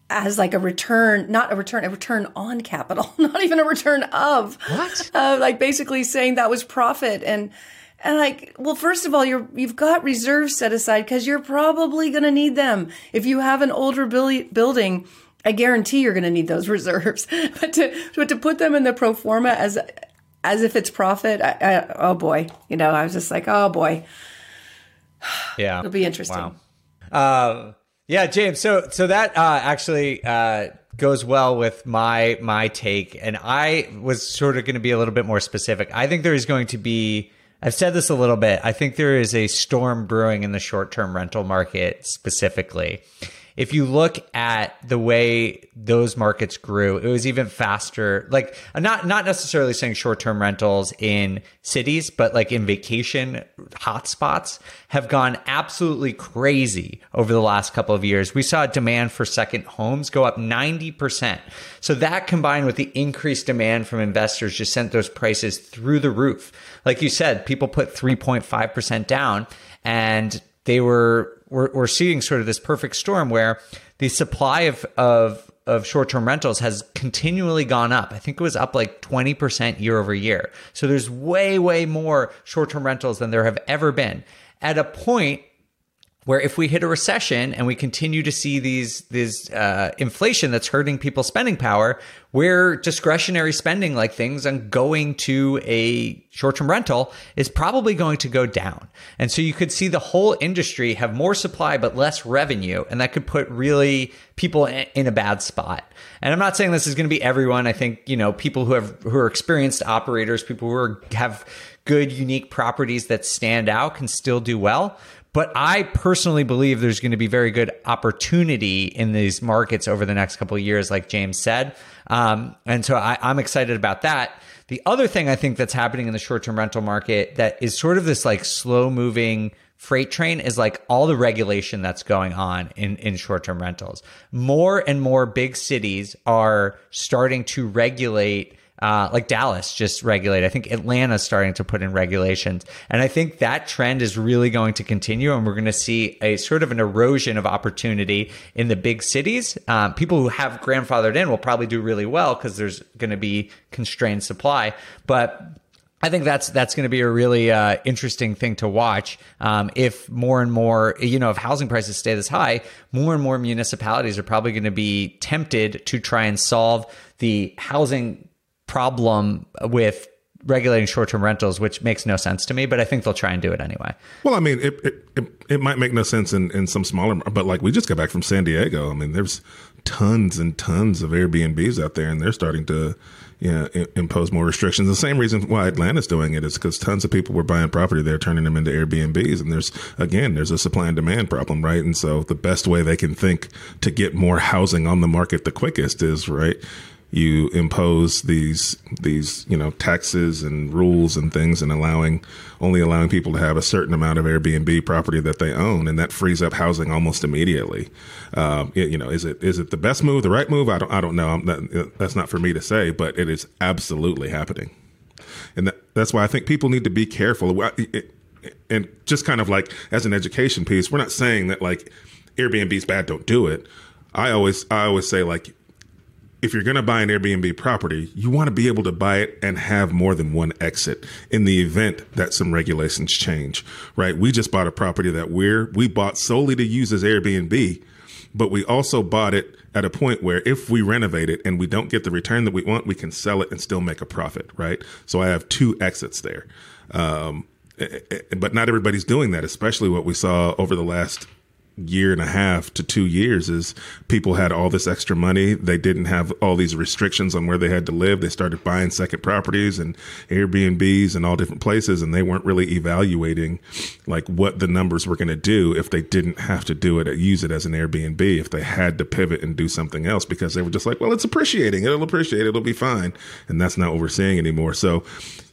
as like a return, not a return, a return on capital, (laughs) not even a return of. What? Uh, like basically saying that was profit and. And like, well, first of all, you're you've got reserves set aside because you're probably going to need them. If you have an older buil- building, I guarantee you're going to need those (laughs) reserves. but to but to put them in the pro forma as as if it's profit, I, I, oh boy, you know, I was just like, oh boy, (sighs) Yeah. it'll be interesting. Wow. Um, yeah, James. So so that uh, actually uh, goes well with my my take, and I was sort of going to be a little bit more specific. I think there is going to be. I've said this a little bit. I think there is a storm brewing in the short term rental market specifically. If you look at the way those markets grew, it was even faster. Like not not necessarily saying short term rentals in cities, but like in vacation hotspots have gone absolutely crazy over the last couple of years. We saw demand for second homes go up 90%. So that combined with the increased demand from investors just sent those prices through the roof. Like you said, people put 3.5% down and they were we're, we're seeing sort of this perfect storm where the supply of of of short-term rentals has continually gone up. I think it was up like 20% year over year. So there's way way more short-term rentals than there have ever been. At a point where if we hit a recession and we continue to see these these uh, inflation that's hurting people's spending power, where discretionary spending like things on going to a short-term rental is probably going to go down. And so you could see the whole industry have more supply but less revenue, and that could put really people in in a bad spot. And I'm not saying this is going to be everyone. I think you know people who have who are experienced operators, people who are, have good unique properties that stand out can still do well. But I personally believe there's going to be very good opportunity in these markets over the next couple of years, like James said. Um, and so I, I'm excited about that. The other thing I think that's happening in the short term rental market that is sort of this like slow moving freight train is like all the regulation that's going on in, in short term rentals. More and more big cities are starting to regulate uh, like Dallas just regulate. I think Atlanta's starting to put in regulations. And I think that trend is really going to continue. And we're going to see a sort of an erosion of opportunity in the big cities. Um, people who have grandfathered in will probably do really well because there's going to be constrained supply. But I think that's that's going to be a really uh, interesting thing to watch. Um, if more and more, you know, if housing prices stay this high, more and more municipalities are probably going to be tempted to try and solve the housing problem with regulating short-term rentals, which makes no sense to me. But I think they'll try and do it anyway. Well, I mean, it, it, it, it might make no sense in, in some smaller, but like we just got back from San Diego. I mean, there's tons and tons of Airbnbs out there, and they're starting to, you know, impose more restrictions. The same reason why Atlanta's doing it is because tons of people were buying property there, turning them into Airbnbs, and there's again, there's a supply and demand problem, right? And so the best way they can think to get more housing on the market the quickest is right you impose these these you know taxes and rules and things and allowing only allowing people to have a certain amount of Airbnb property that they own and that frees up housing almost immediately. Um, it, you know, is it is it the best move, the right move? I don't I don't know. Not, that's not for me to say, but it is absolutely happening, and that, that's why I think people need to be careful. It, and just kind of like as an education piece, we're not saying that like Airbnb's bad, don't do it. I always I always say like if you're going to buy an Airbnb property, you want to be able to buy it and have more than one exit in the event that some regulations change, right? We just bought a property that we're, we bought solely to use as Airbnb, but we also bought it at a point where if we renovate it and we don't get the return that we want, we can sell it and still make a profit, right? So I have two exits there. Um, eh, eh, but not everybody's doing that, especially what we saw over the last year and a half to two years is people had all this extra money. They didn't have all these restrictions on where they had to live. They started buying second properties and Airbnbs and all different places, and they weren't really evaluating like what the numbers were going to do if they didn't have to do it, use it as an Airbnb, if they had to pivot and do something else because they were just like, well, it's appreciating. It'll appreciate. It'll be fine. And that's not what we're seeing anymore. So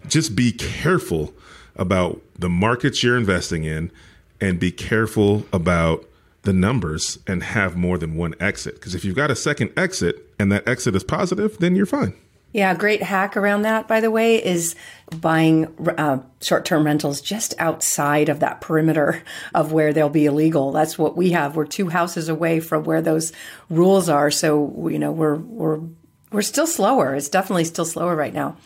just be careful about the markets you're investing in and be careful about the numbers and have more than one exit. Because if you've got a second exit and that exit is positive, then you're fine. Yeah, great hack around that, by the way, is buying uh, short term rentals just outside of that perimeter of where they'll be illegal. That's what we have. We're two houses away from where those rules are. So, you know, we're, we're, we're still slower. It's definitely still slower right now.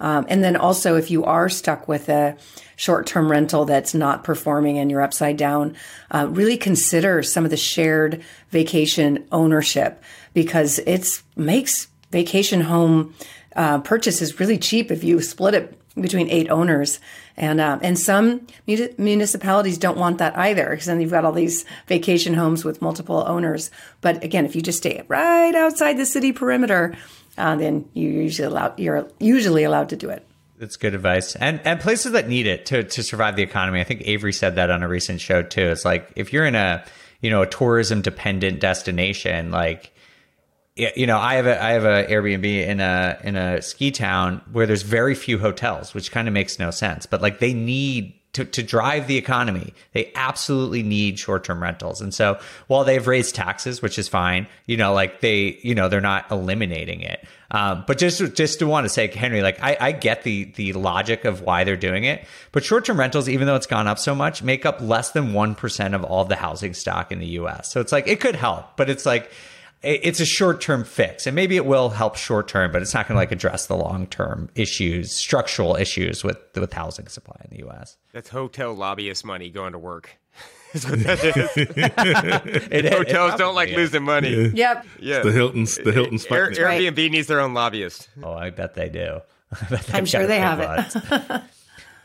Um, and then also, if you are stuck with a short term rental that's not performing and you're upside down, uh, really consider some of the shared vacation ownership because it makes vacation home uh, purchases really cheap if you split it between eight owners. And uh, and some municipalities don't want that either because then you've got all these vacation homes with multiple owners. But again, if you just stay right outside the city perimeter, uh, then you usually allowed you're usually allowed to do it. That's good advice. And and places that need it to to survive the economy. I think Avery said that on a recent show too. It's like if you're in a you know a tourism dependent destination, like you know, I have a I have a Airbnb in a in a ski town where there's very few hotels, which kind of makes no sense. But like they need to, to drive the economy, they absolutely need short term rentals. And so while they've raised taxes, which is fine, you know, like they, you know, they're not eliminating it. Um, but just just to want to say, Henry, like I, I get the the logic of why they're doing it, but short term rentals, even though it's gone up so much, make up less than one percent of all the housing stock in the U.S. So it's like it could help, but it's like it's a short term fix and maybe it will help short term but it's not going to like address the long term issues structural issues with with housing supply in the us that's hotel lobbyist money going to work (laughs) is what that (laughs) is. it, Hotels it don't like losing money. Yeah. Yep. Yeah. the Hiltons. The Hiltons. Air, Airbnb right. needs their own lobbyist. Oh, I bet they do. (laughs) I'm sure they have it.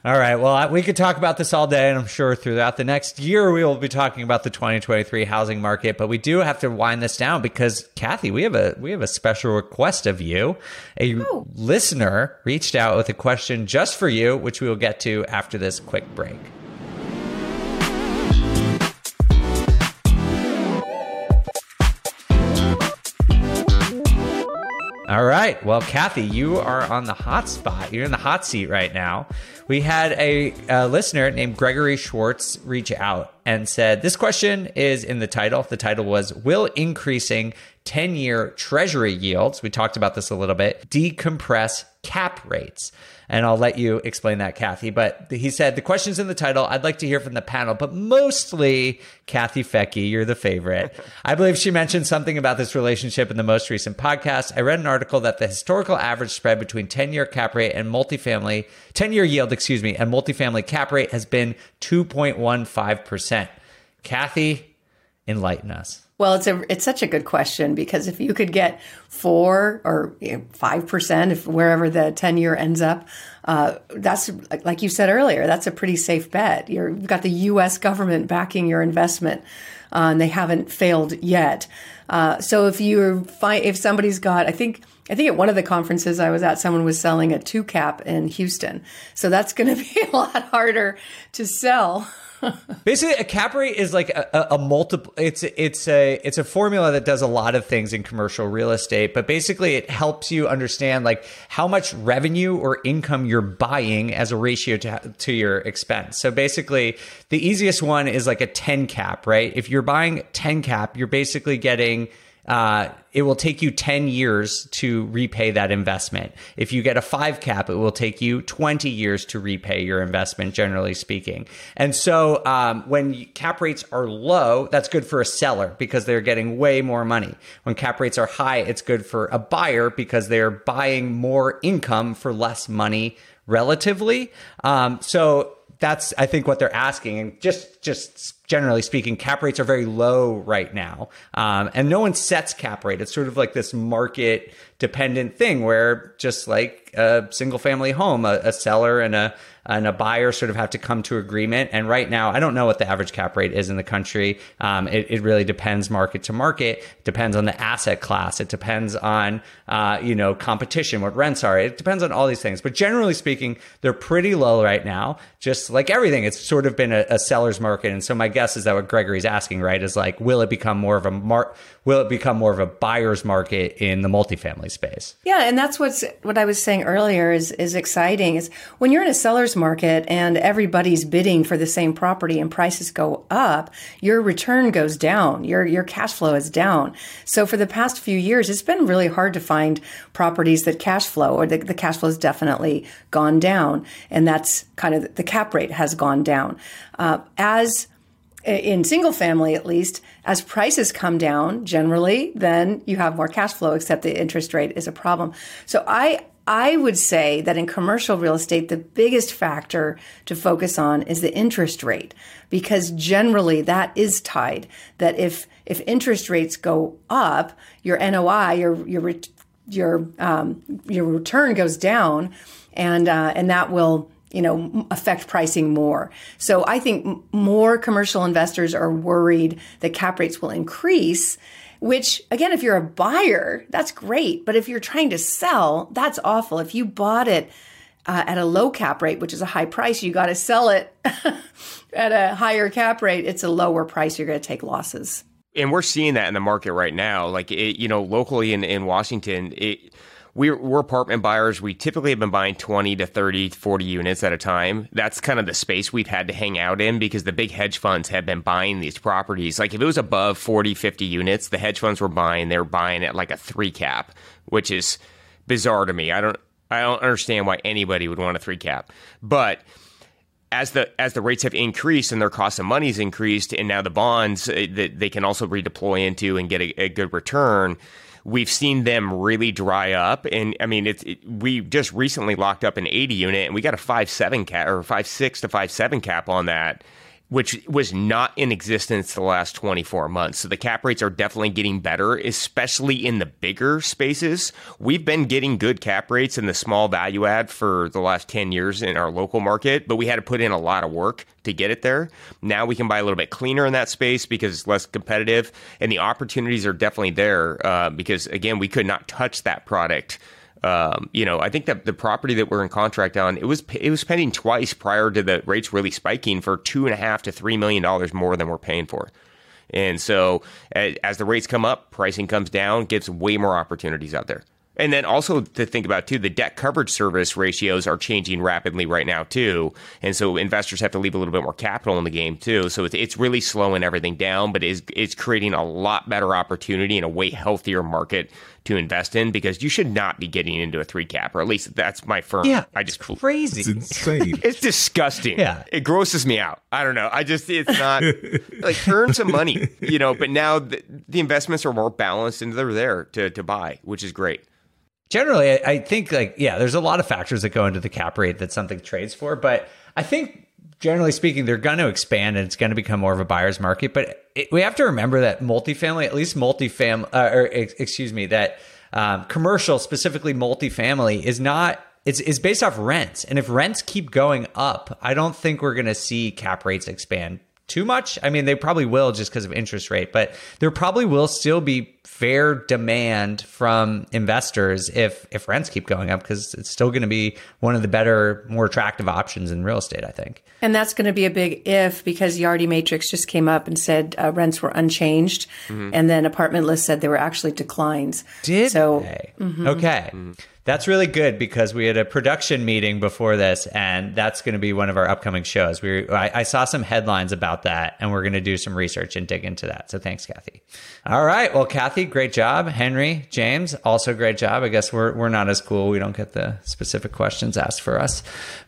All right. Well, we could talk about this all day, and I'm sure throughout the next year we will be talking about the 2023 housing market. But we do have to wind this down because Kathy, we have a we have a special request of you. A oh. listener reached out with a question just for you, which we will get to after this quick break. All right. Well, Kathy, you are on the hot spot. You're in the hot seat right now. We had a, a, listener named Gregory Schwartz reach out and said, This question is in the title. The title was Will increasing 10 year treasury yields, we talked about this a little bit, decompress cap rates? And I'll let you explain that, Kathy. But he said, the question's in the title. I'd like to hear from the panel, but mostly Kathy Fettke, you're the favorite. (laughs) I believe she mentioned something about this relationship in the most recent podcast. I read an article that the historical average spread between 10 year cap rate and multifamily, 10 year yield, excuse me, and multifamily cap rate has been 2.15%. Kathy, enlighten us. Well, it's a it's such a good question because if you could get four or five percent, if wherever the ten year ends up, uh, that's like you said earlier, that's a pretty safe bet. you have got the U.S. government backing your investment, uh, and they haven't failed yet. Uh, so if you find if somebody's got, I think I think at one of the conferences I was at, someone was selling a two cap in Houston, so that's going (laughs) to be a lot harder to sell (laughs) Basically, a cap rate is like a, a, a, multiple. It's it's a it's a formula that does a lot of things in commercial real estate, but basically, it helps you understand like how much revenue or income you're buying as a ratio to to your expense. So basically, the easiest one is like a ten cap, right? If you're buying ten cap, you're basically getting uh, it will take you 10 years to repay that investment. If you get a five cap, it will take you 20 years to repay your investment, generally speaking. And so um, when cap rates are low, that's good for a seller because they're getting way more money. When cap rates are high, it's good for a buyer because they're buying more income for less money relatively. Um, so that's I think what they're asking, and just just generally speaking, cap rates are very low right now, um, and no one sets cap rate. It's sort of like this market dependent thing where just like a single family home, a, a seller and a and a buyer sort of have to come to agreement. And right now, I don't know what the average cap rate is in the country. Um, it, it, really depends market to market. It depends on the asset class. It depends on uh, you know competition, what rents are. It depends on all these things. But generally speaking, they're pretty low right now. Just like everything, it's sort of been a, a seller's market. And so my guess is that what Gregory's asking, right, is like, will it become more of a mar- will it become more of a buyer's market in the multifamily space? Yeah, and that's what's what I was saying earlier is is exciting. Is when you're in a seller's market and everybody's bidding for the same property and prices go up, your return goes down. Your your cash flow is down. So for the past few years, it's been really hard to find properties that cash flow or the, the cash flow has definitely gone down, and that's kind of the cap rate has gone down. Uh, as in single family at least, as prices come down generally, then you have more cash flow, except the interest rate is a problem. So I, I would say that in commercial real estate, the biggest factor to focus on is the interest rate, because generally that is tied. That if if interest rates go up, your NOI, your your your um, your return goes down, and uh, and that will you know, affect pricing more. So I think more commercial investors are worried that cap rates will increase, which again, if you're a buyer, that's great. But if you're trying to sell, that's awful. If you bought it uh, at a low cap rate, which is a high price, you got to sell it (laughs) at a higher cap rate. It's a lower price. You're going to take losses. And we're seeing that in the market right now. Like, it, you know, locally in, in Washington, it, we're, we're apartment buyers. We typically have been buying 20 to 30, 40 units at a time. That's kind of the space we've had to hang out in because the big hedge funds have been buying these properties. Like if it was above 40, 50 units, the hedge funds were buying, they were buying at like a three cap, which is bizarre to me. I don't, I don't understand why anybody would want a three cap. But as the as the rates have increased and their cost of money has increased, and now the bonds uh, that they can also redeploy into and get a, a good return, we've seen them really dry up. And I mean, it's it, we just recently locked up an 80 unit, and we got a five seven cap or five six to five seven cap on that which was not in existence the last 24 months. So the cap rates are definitely getting better, especially in the bigger spaces. We've been getting good cap rates in the small value add for the last 10 years in our local market, but we had to put in a lot of work to get it there. Now we can buy a little bit cleaner in that space because it's less competitive and the opportunities are definitely there uh, because again, we could not touch that product um, you know, I think that the property that we're in contract on, it was it was pending twice prior to the rates really spiking for two and a half to three million dollars more than we're paying for. And so, as the rates come up, pricing comes down, gives way more opportunities out there. And then also to think about too, the debt coverage service ratios are changing rapidly right now too, and so investors have to leave a little bit more capital in the game too. So it's, it's really slowing everything down, but it's, it's creating a lot better opportunity and a way healthier market to invest in because you should not be getting into a three cap, or at least that's my firm. Yeah, I just crazy. It's insane. (laughs) it's disgusting. Yeah, it grosses me out. I don't know. I just it's not (laughs) like earn some money, you know. But now the, the investments are more balanced and they're there to to buy, which is great generally, I, think like yeah, there's a lot of factors that go into the cap rate that something trades for, but I think generally speaking, they're going to expand and it's going to become more of a buyer's market. But it, we have to remember that multifamily, at least multifamily, uh, or excuse me, that um, commercial, specifically multifamily, is not. It's, it's based off rents. And if rents keep going up, I don't think we're going to see cap rates expand too much. I mean, they probably will just because of interest rate, but there probably will still be fair demand from investors if if rents keep going up because it's still going to be one of the better, more attractive options in real estate. I think. And that's going to be a big if because Yardi Matrix just came up and said uh, rents were unchanged, mm-hmm. and then Apartment List said there were actually declines. Did so? Mm-hmm. Okay. Mm-hmm. That's really good because we had a production meeting before this, and that's going to be one of our upcoming shows. We I, I saw some headlines about that, and we're going to do some research and dig into that. So thanks, Kathy. All right, well, Kathy, great job. Henry, James, also great job. I guess we're we're not as cool. We don't get the specific questions asked for us,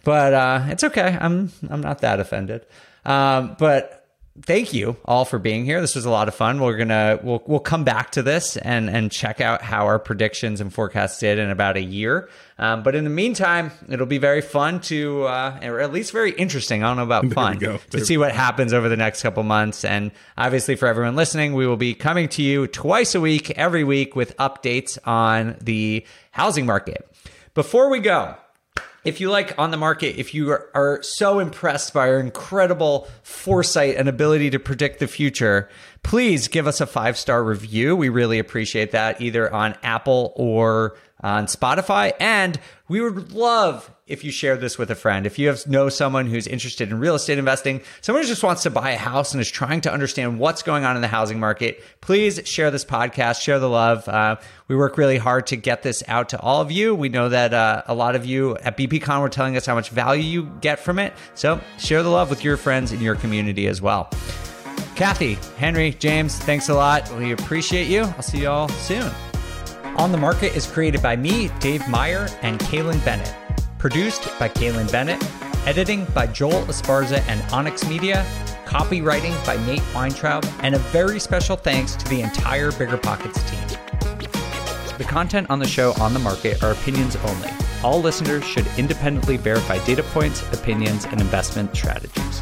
but uh, it's okay. I'm I'm not that offended. Um, but thank you all for being here. This was a lot of fun. We're gonna we'll we'll come back to this and and check out how our predictions and forecasts did in about a year. Um, but in the meantime, it'll be very fun to, uh, or at least very interesting. I don't know about (laughs) fun to see what happens over the next couple months. And obviously, for everyone listening, we will be coming to you twice a week, every week, with updates on the housing market. Before we go, if you like on the market, if you are, are, so impressed by our incredible foresight and ability to predict the future, please give us a five star review. We really appreciate that either on Apple or on Spotify. And we would love if you share this with a friend. If you have know someone who's interested in real estate investing, someone who just wants to buy a house and is trying to understand what's going on in the housing market, please share this podcast, share the love. Uh, we work really hard to get this out to all of you. We know that uh, a lot of you at BPCon were telling us how much value you get from it. So share the love with your friends in your community as well. Kathy, Henry, James, thanks a lot. We appreciate you. I'll see you all soon. On the Market is created by me, Dave Meyer, and Kailyn Bennett. Produced by Kailyn Bennett. Editing by Joel Esparza and Onyx Media. Copywriting by Nate Weintraub. And a very special thanks to the entire BiggerPockets team. The content on the show On the Market are opinions only. All listeners should independently verify data points, opinions, and investment strategies.